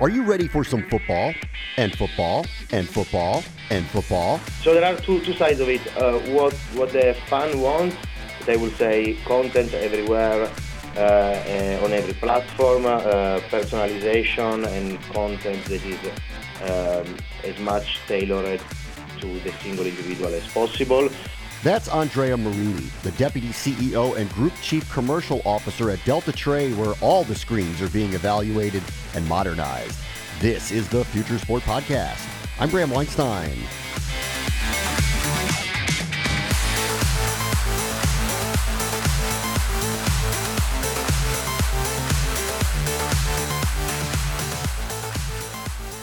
Are you ready for some football and football and football and football? So there are two, two sides of it. Uh, what what the fan wants, they will say content everywhere, uh, uh, on every platform, uh, personalization and content that is um, as much tailored to the single individual as possible. That's Andrea Marini, the Deputy CEO and Group Chief Commercial Officer at Deltatre, where all the screens are being evaluated and modernized. This is the Future Sport Podcast. I'm Bram Weinstein.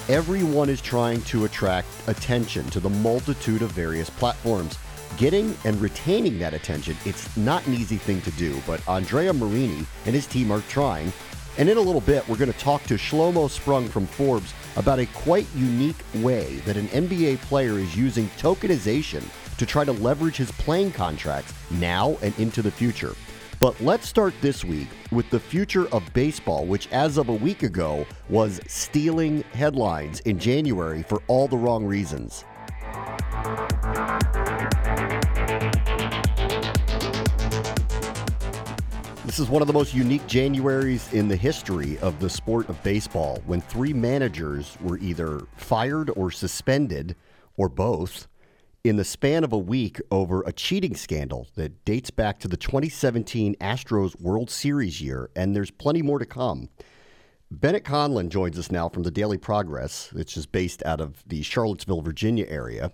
Everyone is trying to attract attention to the multitude of various platforms. Getting and retaining that attention, it's not an easy thing to do, but Andrea Marini and his team are trying. And in a little bit, we're going to talk to Shlomo Sprung from Forbes about a quite unique way that an NBA player is using tokenization to try to leverage his playing contracts now and into the future. But let's start this week with the future of baseball, which as of a week ago was stealing headlines in January for all the wrong reasons. This is one of the most unique Januaries in the history of the sport of baseball when three managers were either fired or suspended or both in the span of a week over a cheating scandal that dates back to the 2017 Astros World Series year, and there's plenty more to come. Bennett Conlin joins us now from the Daily Progress, which is based out of the Charlottesville, Virginia area.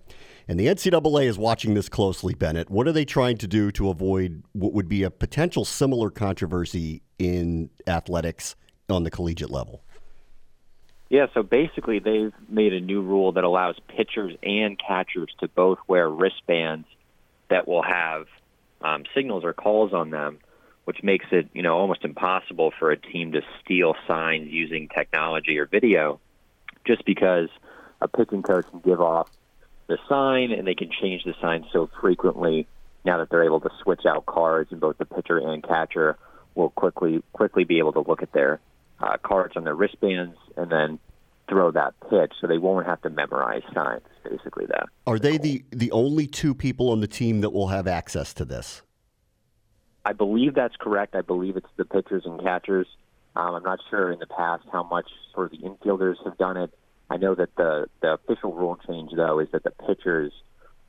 And the NCAA is watching this closely, Bennett. What are they trying to do to avoid what would be a potential similar controversy in athletics on the collegiate level? Yeah, so basically they've made a new rule that allows pitchers and catchers to both wear wristbands that will have um, signals or calls on them, which makes it you know almost impossible for a team to steal signs using technology or video, just because a pitching coach can give off the sign and they can change the sign so frequently now that they're able to switch out cards and both the pitcher and catcher will quickly quickly be able to look at their uh, cards on their wristbands and then throw that pitch, so they won't have to memorize signs. Basically, that are they the the only two people on the team that will have access to this? I believe that's correct. I believe it's the pitchers and catchers. Um, I'm not sure in the past how much sort of the infielders have done it. I know that the the official rule change though is that the pitchers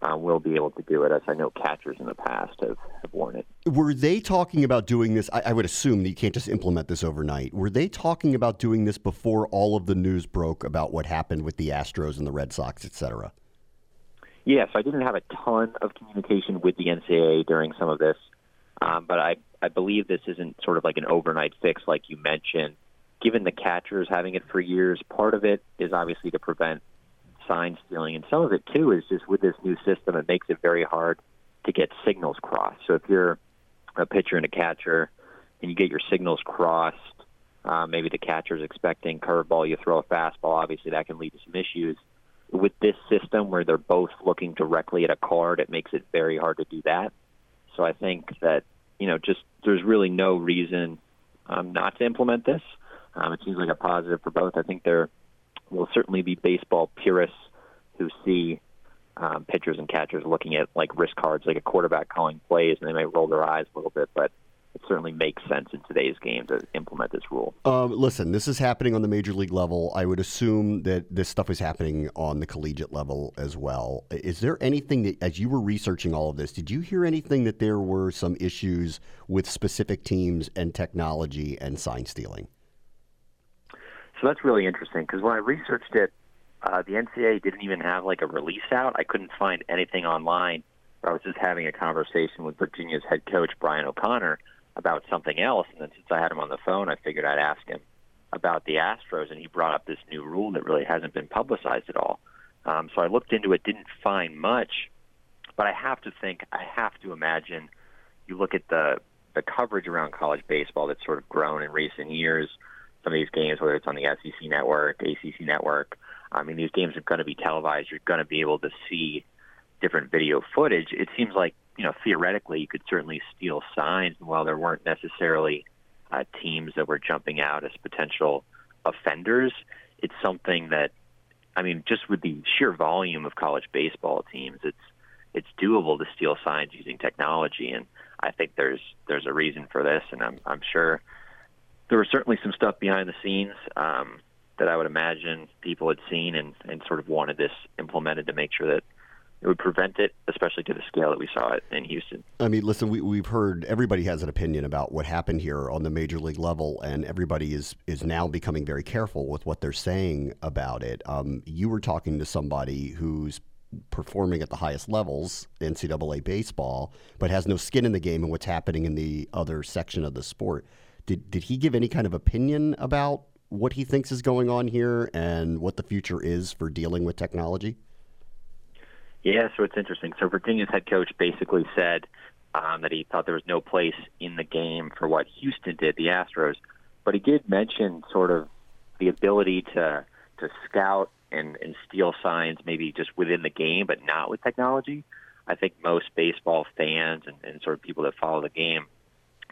uh, will be able to do it, as I know catchers in the past have, have worn it. Were they talking about doing this? I, I, would assume that you can't just implement this overnight. Were they talking about doing this before all of the news broke about what happened with the Astros and the Red Sox, et cetera? Yes, I didn't have a ton of communication with the NCAA during some of this, um, but I, I believe this isn't sort of like an overnight fix like you mentioned. Given the catchers having it for years, part of it is obviously to prevent sign stealing, and some of it too is just with this new system, it makes it very hard to get signals crossed. So if you're a pitcher and a catcher, and you get your signals crossed, uh, maybe the catcher's expecting curveball, you throw a fastball. Obviously, that can lead to some issues. With this system where they're both looking directly at a card, it makes it very hard to do that. So I think that you know, just there's really no reason um, not to implement this. Um, it seems like a positive for both. I think they're will certainly be baseball purists who see um, pitchers and catchers looking at like wrist cards, like a quarterback calling plays, and they might roll their eyes a little bit, but it certainly makes sense in today's game to implement this rule. Um, listen, this is happening on the major league level. I would assume that this stuff is happening on the collegiate level as well. Is there anything that, as you were researching all of this, did you hear anything that there were some issues with specific teams and technology and sign stealing? So that's really interesting because when I researched it, uh, the NCAA didn't even have like a release out. I couldn't find anything online I was just having a conversation with Virginia's head coach Brian O'Connor about something else, and then since I had him on the phone, I figured I'd ask him about the Astros, and he brought up this new rule that really hasn't been publicized at all. Um, so I looked into it, didn't find much, but I have to think, I have to imagine. You look at the the coverage around college baseball that's sort of grown in recent years. Some of these games, whether it's on the SEC network, ACC network, I mean, these games are going to be televised. You're going to be able to see different video footage. It seems like, you know, theoretically, you could certainly steal signs. And while there weren't necessarily uh, teams that were jumping out as potential offenders, it's something that, I mean, just with the sheer volume of college baseball teams, it's it's doable to steal signs using technology, and I think there's there's a reason for this, and I'm I'm sure there was certainly some stuff behind the scenes um, that I would imagine people had seen and and sort of wanted this implemented to make sure that it would prevent it, especially to the scale that we saw it in Houston. I mean, listen, we, we've heard everybody has an opinion about what happened here on the major league level, and everybody is is now becoming very careful with what they're saying about it. Um, you were talking to somebody who's performing at the highest levels, NCAA baseball, but has no skin in the game and what's happening in the other section of the sport. Did did he give any kind of opinion about what he thinks is going on here and what the future is for dealing with technology? Yeah, so it's interesting. So Virginia's head coach basically said um, that he thought there was no place in the game for what Houston did, the Astros, but he did mention sort of the ability to to scout and, and steal signs maybe just within the game, but not with technology. I think most baseball fans and, and sort of people that follow the game,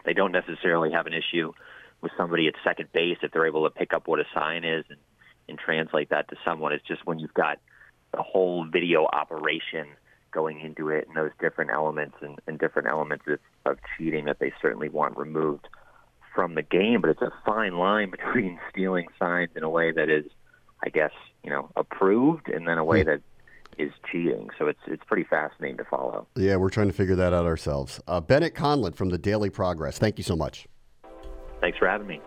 they don't necessarily have an issue with somebody at second base if they're able to pick up what a sign is and, and translate that to someone. It's just when you've got the whole video operation going into it and those different elements and, and different elements of, of cheating that they certainly want removed from the game. But it's a fine line between stealing signs in a way that is, I guess, you know, approved and then a way that is cheating. So it's it's pretty fascinating to follow. Yeah, we're trying to figure that out ourselves. Uh, Bennett Conlin from the Daily Progress. Thank you so much. Thanks for having me.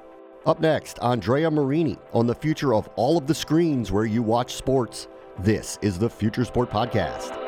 Up next, Andrea Marini on the future of all of the screens where you watch sports. This is the Future Sport Podcast.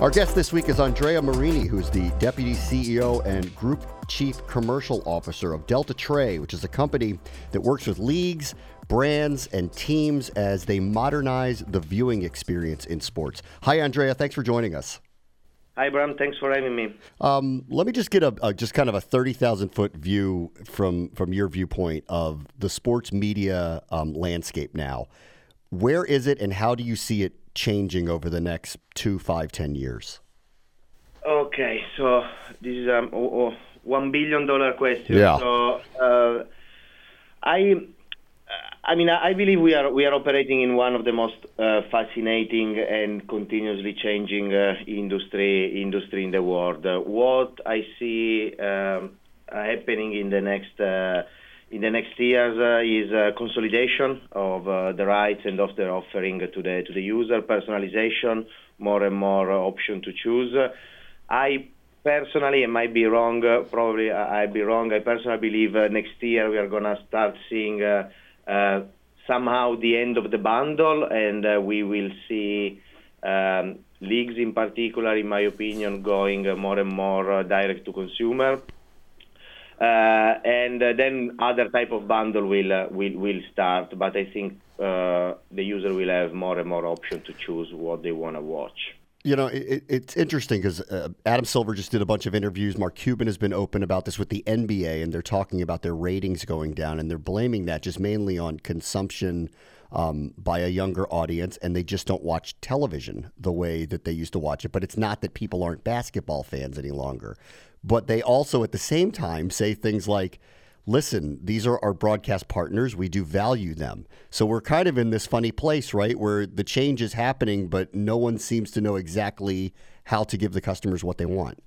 Our guest this week is Andrea Marini, who's the Deputy CEO and Group Chief Commercial Officer of Deltatre, which is a company that works with leagues, brands, and teams as they modernize the viewing experience in sports. Hi, Andrea. Thanks for joining us. Hi, Bram. Thanks for having me. Um, let me just get a, a, just kind of a thirty thousand foot view from from your viewpoint of the sports media um, landscape now. Where is it, and how do you see it changing over the next two, five, ten years? Okay, so this is a um, one billion dollar question. Yeah. So uh, I, I mean, I believe we are we are operating in one of the most uh, fascinating and continuously changing uh, industry industry in the world. Uh, what I see um, happening in the next uh, in the next years uh, is uh, consolidation of uh, the rights and of the offering to the to the user, personalization, more and more uh, option to choose. I personally, I might be wrong, uh, probably uh, I'll be wrong. I personally believe next year we are to start seeing somehow the end of the bundle, and we will see um, leagues in particular, in my opinion, going more and more direct to consumer. Uh, and uh, then other type of bundle will uh, will will start. But I think the user will have more and more option to choose what they want to watch. You know, it, it's interesting because uh, Adam Silver just did a bunch of interviews. Mark Cuban has been open about this with the NBA, and they're talking about their ratings going down, and they're blaming that just mainly on consumption um, by a younger audience, and they just don't watch television the way that they used to watch it. But it's not that people aren't basketball fans any longer. But they also, at the same time, say things like, listen, these are our broadcast partners. We do value them. So we're kind of in this funny place, right? Where the change is happening, but no one seems to know exactly how to give the customers what they want.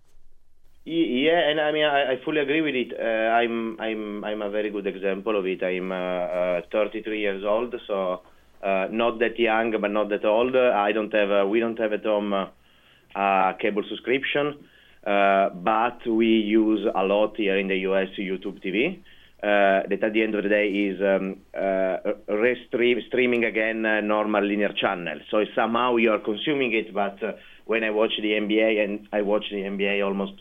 Yeah, and I mean I, I fully agree with it. Uh, I'm I'm I'm a very good example of it. I'm uh, uh, 33 years old, so uh, not that young, but not that old. I don't have we don't have at home uh, a cable subscription, uh, but we use a lot here in the US YouTube TV. That at the end of the day is um, restream, streaming again normal linear channel. So somehow you are consuming it, but when I watch the NBA and I watch the NBA almost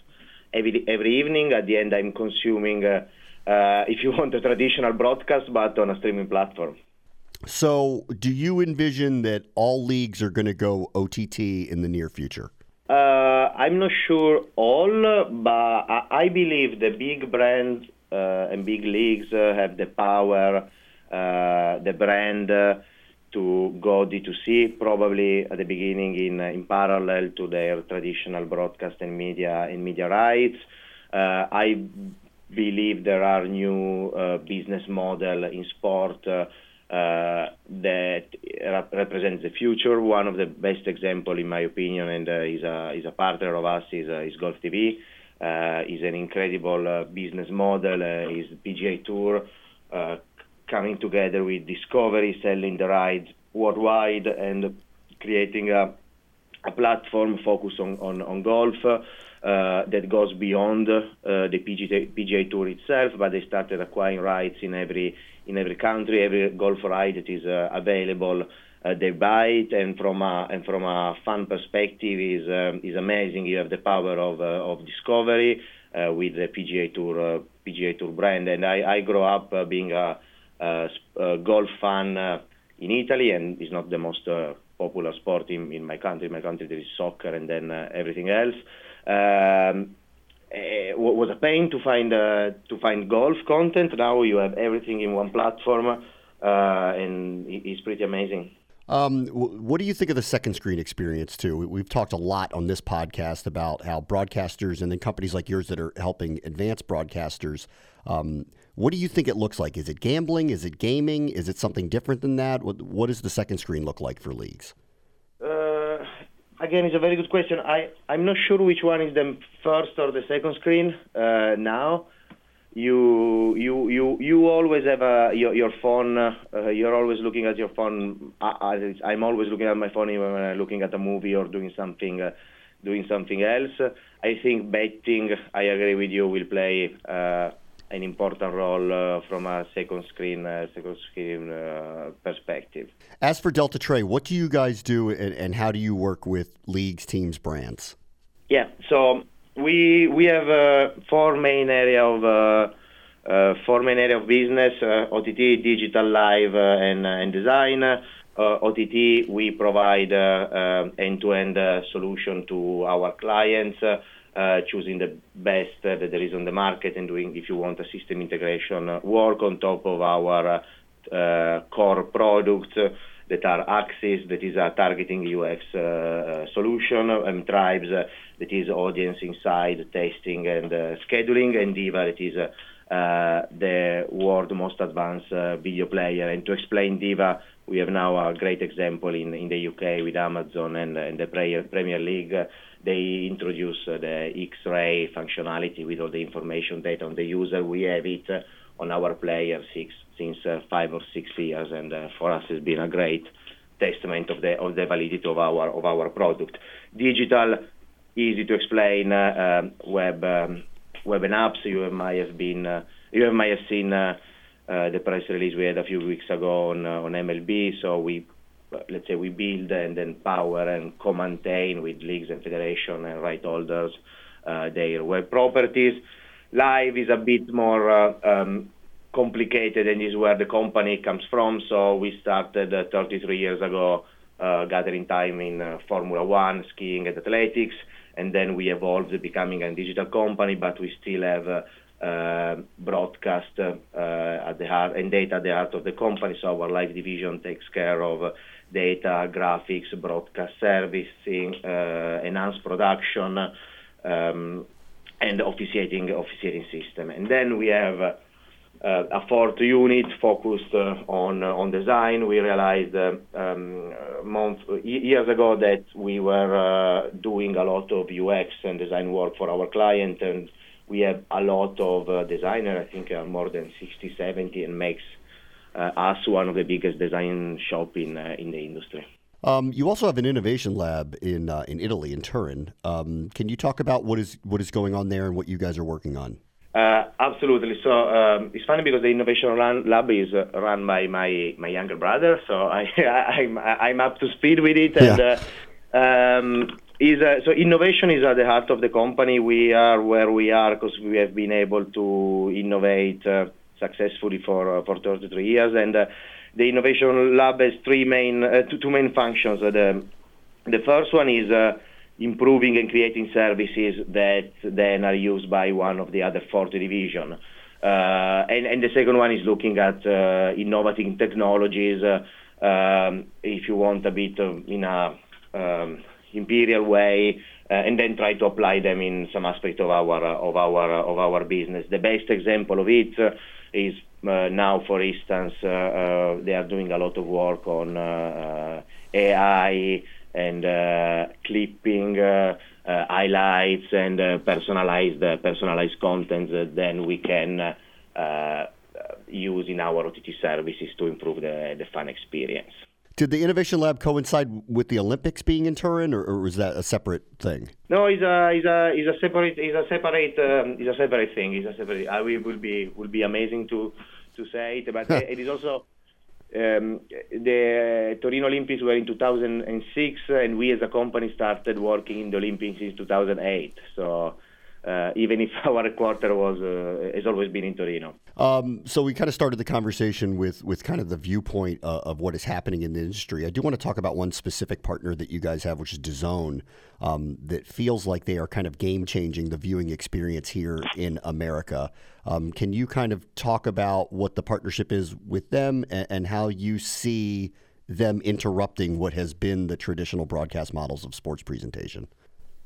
every every evening. At the end, I'm consuming, uh, uh, if you want, a traditional broadcast, but on a streaming platform. So, do you envision that all leagues are going to go OTT in the near future? Uh, I'm not sure all, but I, believe the big brands uh, and big leagues uh, have the power, uh, the brand to go D2C, probably at the beginning in, in parallel to their traditional broadcast and media media rights. Uh, I believe there are new uh, business model in sport uh, uh that rep- represents the future. One of the best example, in my opinion, and uh, is a is a partner of us is, uh, is Golf TV. is an incredible business model. is PGA Tour coming together with Discovery, selling the rights worldwide, and creating a, a platform focused on, on, on golf uh, that goes beyond uh, the PGA, PGA Tour itself, but they started acquiring rights in every in every country, every golf ride that is uh, available. Uh, they buy it, and from a and from a fan perspective, is um, is amazing. You have the power of uh, of discovery uh, with the PGA Tour PGA Tour brand, and I, I grew up being a uh, uh, golf fan uh, in Italy, and it's not the most popular sport in, in my country. In my country, there is soccer and then everything else. Um, it was a pain to find uh, to find golf content. Now you have everything in one platform, uh, and it's pretty amazing. Um, what do you think of the second screen experience too? We've talked a lot on this podcast about how broadcasters and then companies like yours that are helping advance broadcasters um, what do you think it looks like? Is it gambling? Is it gaming? Is it something different than that? What, what does the second screen look like for leagues? Uh, again, it's a very good question. I, I'm not sure which one is the first or the second screen uh, now. You you you you always have a, your your phone. Uh, you're always looking at your phone. I, am always looking at my phone even when I'm looking at a movie or doing something uh, doing something else. I think betting. I agree with you. Will play uh, an important role uh, from a second screen uh, second screen uh, perspective. As for Deltatre, what do you guys do, and, and, how do you work with leagues, teams, brands? Yeah, so we we have uh, four main area of uh, uh, four main area of business: OTT, digital, live, and, and design. OTT, we provide end-to-end solution to our clients uh, choosing the best uh, that there is on the market and doing, if you want, a system integration uh, work on top of our core products that are Axis, that is a targeting UX solution, and Tribes, that is audience inside testing and scheduling, and Diva, that is uh, the world most advanced uh, video player. And to explain Diva, we have now a great example in, in the UK with Amazon and, and the Premier League they introduce uh, the X-ray functionality with all the information data on the user. We have it uh, on our player six, since uh, five or six years, and for us it's been a great testament of the of the validity of our of our product. Digital, easy to explain, um, web um, web and apps. You might have been you might have seen. Uh, the press release we had a few weeks ago on, uh, on MLB. So we let's say we build and then power and co-maintain with leagues and federation and right holders uh, their web properties. Live is a bit more uh, um, complicated and is where the company comes from. So we started uh, 33 years ago uh, gathering time in uh, Formula One, skiing and athletics, and then we evolved becoming a digital company, but we still have uh, broadcast uh, at the heart and data at the heart of the company. So our live division takes care of data, graphics, broadcast servicing, uh, enhanced production, um, and officiating officiating system. And then we have uh, a fourth unit focused uh, on uh, on design. We realized um, month, years ago that we were doing a lot of UX and design work for our client, and we have a lot of designers. I think more than 60, 70, and makes us one of the biggest design shop in in the industry. Um, you also have an innovation lab in uh, in Italy, in Turin. Um, can you talk about what is what is going on there and what you guys are working on? Uh, absolutely. So um, it's funny because the innovation run, lab is uh, run by my my younger brother, so I, I'm I'm up to speed with it. And yeah. uh, um, is uh, so innovation is at the heart of the company. We are where we are because we have been able to innovate uh, successfully for uh, for 33 years, and the innovation lab has three main two, two main functions. the the first one is improving and creating services that then are used by one of the other 40 division. Uh, and, and, the second one is looking at uh, innovating technologies, uh, um, if you want a bit of, in a um, imperial way, uh, and then try to apply them in some aspect of our of our of our business. The best example of it is uh, now, for instance, uh, they are doing a lot of work on AI and uh, clipping uh, uh, highlights and personalized personalized content that then we can use in our OTT services to improve the, the fan experience. Did the Innovation Lab coincide with the Olympics being in Turin, or, or was that a separate thing? No, it's a it's a it's a separate it's a separate um, it's a separate thing. It's a separate. Uh, it will be will be amazing to to say it, but it is also um, the Torino Olympics were in 2006, and we as a company started working in the Olympics in 2008. So uh, even if our quarter was uh, has always been in Torino. Um, so we kind of started the conversation with with kind of the viewpoint uh, of what is happening in the industry. I do want to talk about one specific partner that you guys have, which is DAZN, um, that feels like they are kind of game changing the viewing experience here in America. Um, can you kind of talk about what the partnership is with them and, and how you see them interrupting what has been the traditional broadcast models of sports presentation?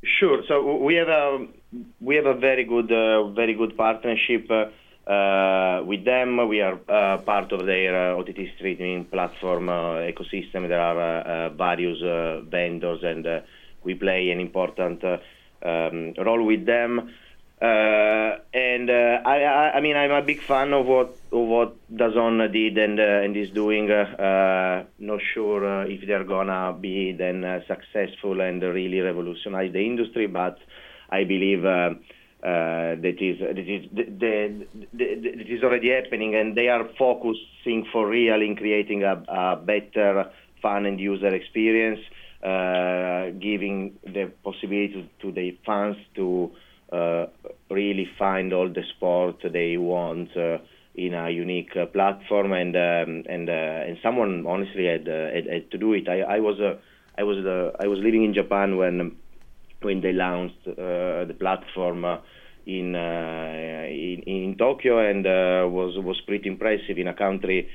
Sure. So we have a we have a very good uh, very good partnership uh, uh, with them. We are uh, part of their uh, OTT streaming platform uh, ecosystem. There are various vendors, and we play an important um, role with them. Uh, and uh, I, I, mean, I'm a big fan of what of what DAZN did and uh, and is doing. Uh, not sure uh, if they're gonna be then uh, successful and really revolutionize the industry, but I believe that is that is the, that is already happening, and they are focusing for real in creating a, a better fun and user experience, giving the possibility to the fans to uh, really find all the sport they want uh, in a unique uh, platform, and um, and and someone honestly had, had, had to do it. I, I was I was I was living in Japan when when they launched the platform. In, uh, in, in Tokyo and uh, was was pretty impressive in a country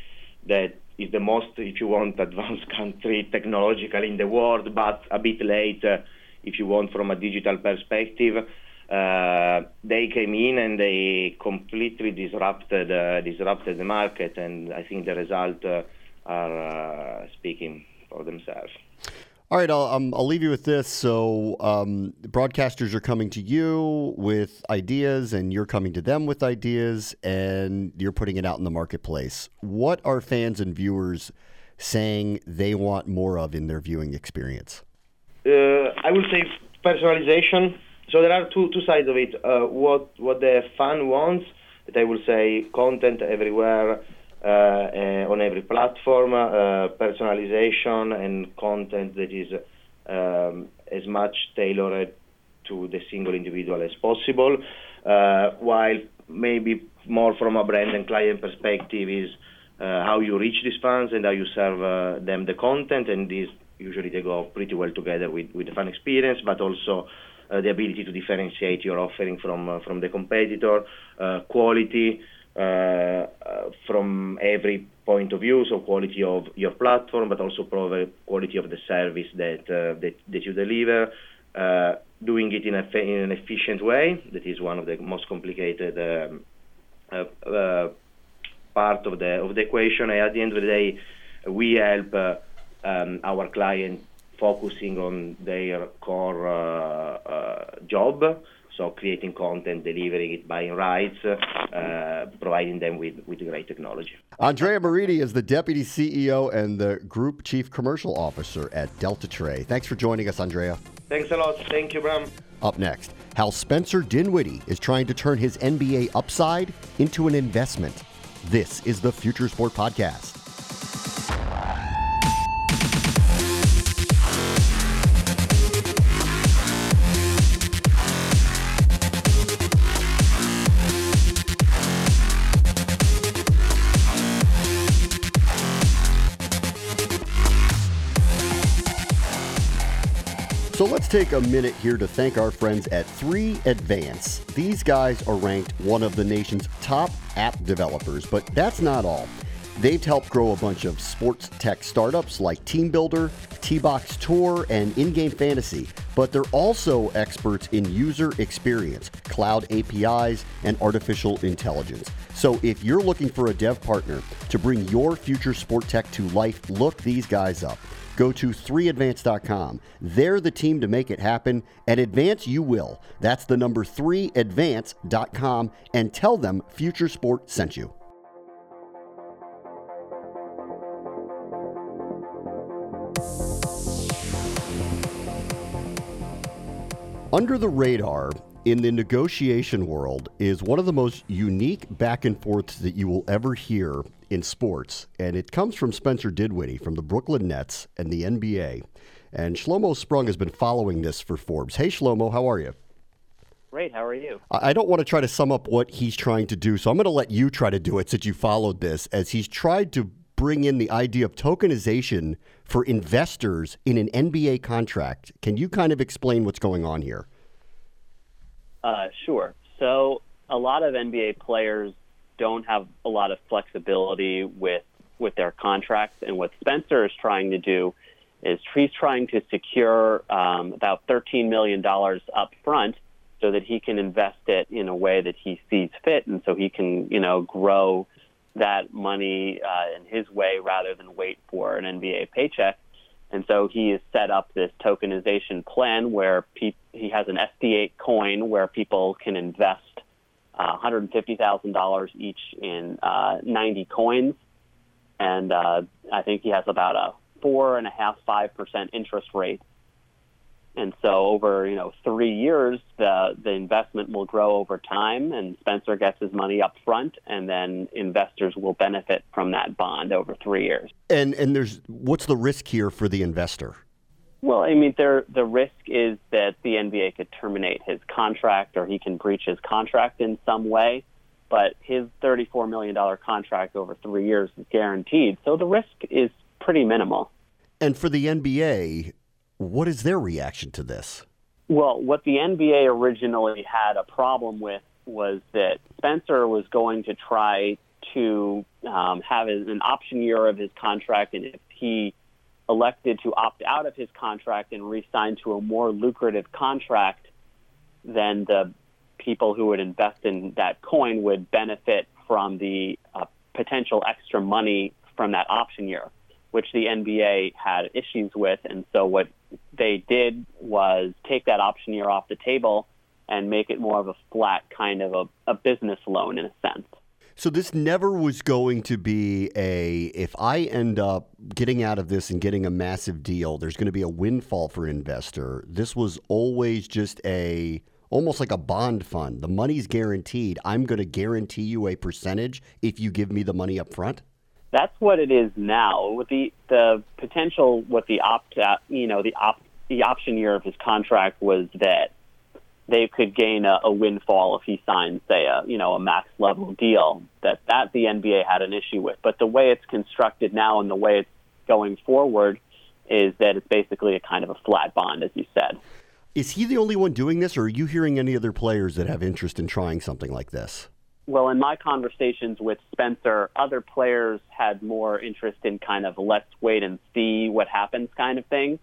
that is the most, if you want, advanced country technologically in the world, but a bit late, uh, if you want, from a digital perspective uh, they came in and they completely disrupted uh, disrupted the market, and I think the results uh, are uh, speaking for themselves. All right, I'll, um, I'll leave you with this. So, um, broadcasters are coming to you with ideas, and you're coming to them with ideas, and you're putting it out in the marketplace. What are fans and viewers saying they want more of in their viewing experience? Uh, I would say personalization so there are two two sides of it. Uh, what what the fan wants, that I will say, content everywhere. Uh, uh, on every platform, uh, personalization and content that is um, as much tailored to the single individual as possible, uh, while maybe more from a brand and client perspective is uh, how you reach these fans and how you serve them the content, and these usually they go pretty well together with, with the fan experience, but also the ability to differentiate your offering from uh, from the competitor, uh, quality from every point of view, so quality of your platform, but also quality of the service that that, that you deliver. doing it in, a, in an efficient way, that is one of the most complicated um, part of the of the equation. And at the end of the day, we help uh, um, our client focusing on their core uh, uh, job. So creating content, delivering it, buying rights, uh, providing them with, with great technology. Andrea Marini is the Deputy CEO and the Group Chief Commercial Officer at Deltatre. Thanks for joining us, Andrea. Thanks a lot. Thank you, Bram. Up next, how Spencer Dinwiddie is trying to turn his NBA upside into an investment. This is the Future Sport Podcast. Take a minute here to thank our friends at 3 Advance. These guys are ranked one of the nation's top app developers, but that's not all. They've helped grow a bunch of sports tech startups like TeamBuildr, T-Box Tour, and in-game fantasy, but they're also experts in user experience, cloud APIs, and artificial intelligence. So if you're looking for a dev partner to bring your future sport tech to life, look these guys up. Go to 3advance.com. They're the team to make it happen. At Advance, you will. That's the number 3advance.com and tell them Future Sport sent you. Under the radar in the negotiation world is one of the most unique back and forths that you will ever hear in sports. And it comes from Spencer Dinwiddie from the Brooklyn Nets and the NBA. And Shlomo Sprung has been following this for Forbes. Hey, Shlomo, how are you? Great. How are you? I don't want to try to sum up what he's trying to do, so I'm going to let you try to do it since you followed this, as he's tried to bring in the idea of tokenization for investors in an NBA contract. Can you kind of explain what's going on here? Uh, sure. So a lot of NBA players don't have a lot of flexibility with with their contracts, and what Spencer is trying to do is he's trying to secure um, about $13 million up front so that he can invest it in a way that he sees fit, and so he can, you know, grow that money uh, in his way rather than wait for an NBA paycheck. And so he has set up this tokenization plan where pe- he has an SD8 coin where people can invest uh, $150,000 each in uh, 90 coins. And uh, I think he has about a four and a half, five percent interest rate and so over, you know, three years, the the investment will grow over time, and Spencer gets his money up front, and then investors will benefit from that bond over three years. And and there's what's the risk here for the investor? Well, I mean, there the risk is that the NBA could terminate his contract, or he can breach his contract in some way. But his $34 million contract over three years is guaranteed, so the risk is pretty minimal. And for the NBA, what is their reaction to this? Well, what the NBA originally had a problem with was that Spencer was going to try to um, have an option year of his contract, and if he elected to opt out of his contract and re-sign to a more lucrative contract, then the people who would invest in that coin would benefit from the uh, potential extra money from that option year which the NBA had issues with. And so what they did was take that option year off the table and make it more of a flat kind of a, a business loan in a sense. So this never was going to be a if I end up getting out of this and getting a massive deal, there's going to be a windfall for investor. This was always just a almost like a bond fund. The money's guaranteed. I'm going to guarantee you a percentage if you give me the money up front that's what it is now. With the the potential, what the opt out, you know, the opt the option year of his contract was that they could gain a, a windfall if he signs, say, a you know a max level deal. That that the NBA had an issue with. But the way it's constructed now and the way it's going forward is that it's basically a kind of a flat bond, as you said. Is he the only one doing this, or are you hearing any other players that have interest in trying something like this? well, in my conversations with Spencer, other players had more interest in kind of let's wait and see what happens kind of thing.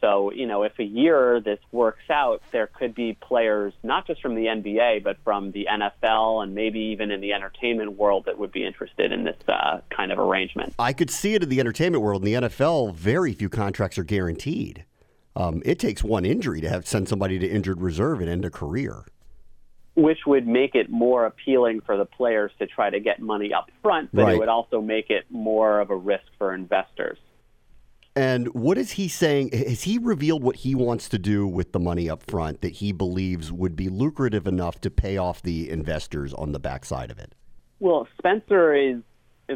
So, you know, if a year this works out, there could be players, not just from the NBA, but from the NFL and maybe even in the entertainment world that would be interested in this uh, kind of arrangement. I could see it in the entertainment world. In the NFL, very few contracts are guaranteed. Um, it takes one injury to have send somebody to injured reserve and end a career. Which would make it more appealing for the players to try to get money up front, but Right. it would also make it more of a risk for investors. And what is he saying? Has he revealed what he wants to do with the money up front that he believes would be lucrative enough to pay off the investors on the backside of it? Well, Spencer is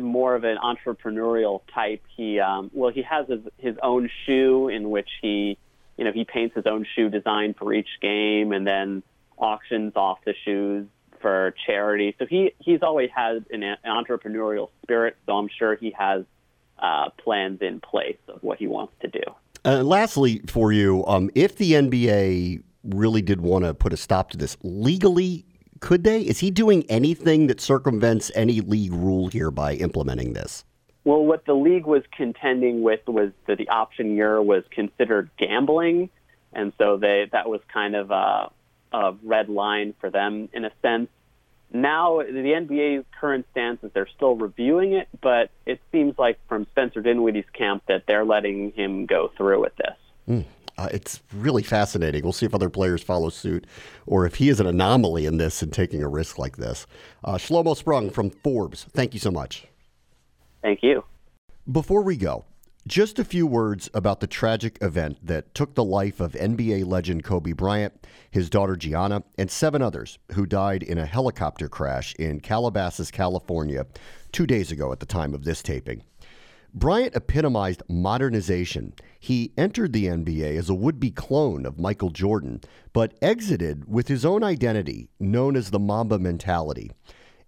more of an entrepreneurial type. He um, well, he has his, his own shoe in which he, you know, he paints his own shoe design for each game and then auctions off the shoes for charity. So he he's always had an, an entrepreneurial spirit. So I'm sure he has uh, plans in place of what he wants to do. And lastly, for you, um, if the NBA really did want to put a stop to this legally, could they? Is he doing anything that circumvents any league rule here by implementing this? Well, what the league was contending with was that the option year was considered gambling, and so they that was kind of a, a red line for them in a sense. Now, the NBA's current stance is they're still reviewing it, but it seems like from Spencer Dinwiddie's camp that they're letting him go through with this. Uh, it's really fascinating. We'll see if other players follow suit or if he is an anomaly in this and taking a risk like this. Uh, Shlomo Sprung from Forbes, thank you so much. Thank you. Before we go, just a few words about the tragic event that took the life of NBA legend Kobe Bryant, his daughter Gianna, and seven others who died in a helicopter crash in Calabasas, California, two days ago at the time of this taping. Bryant epitomized modernization. He entered the NBA as a would be clone of Michael Jordan, but exited with his own identity, known as the Mamba mentality.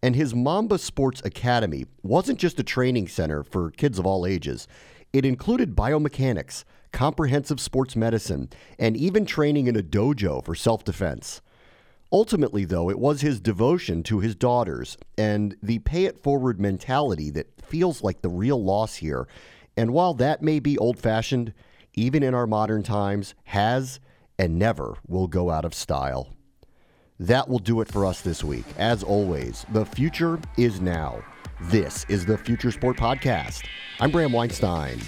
And his Mamba Sports Academy wasn't just a training center for kids of all ages, it included biomechanics, comprehensive sports medicine, and even training in a dojo for self defense. Ultimately, though, it was his devotion to his daughters and the pay it forward mentality that feels like the real loss here. And while that may be old fashioned, even in our modern times, has and never will go out of style. That will do it for us this week. As always, the future is now. This is the Future Sport Podcast. I'm Bram Weinstein.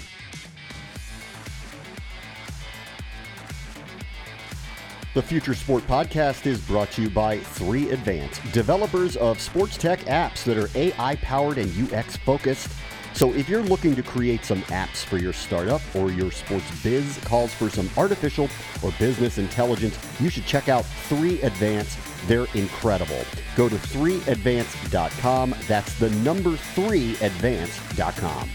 The Future Sport Podcast is brought to you by 3 Advance, developers of sports tech apps that are AI powered and UX focused. So if you're looking to create some apps for your startup or your sports biz calls for some artificial or business intelligence, you should check out 3 Advance. They're incredible. Go to 3advance.com. That's the number 3advance.com.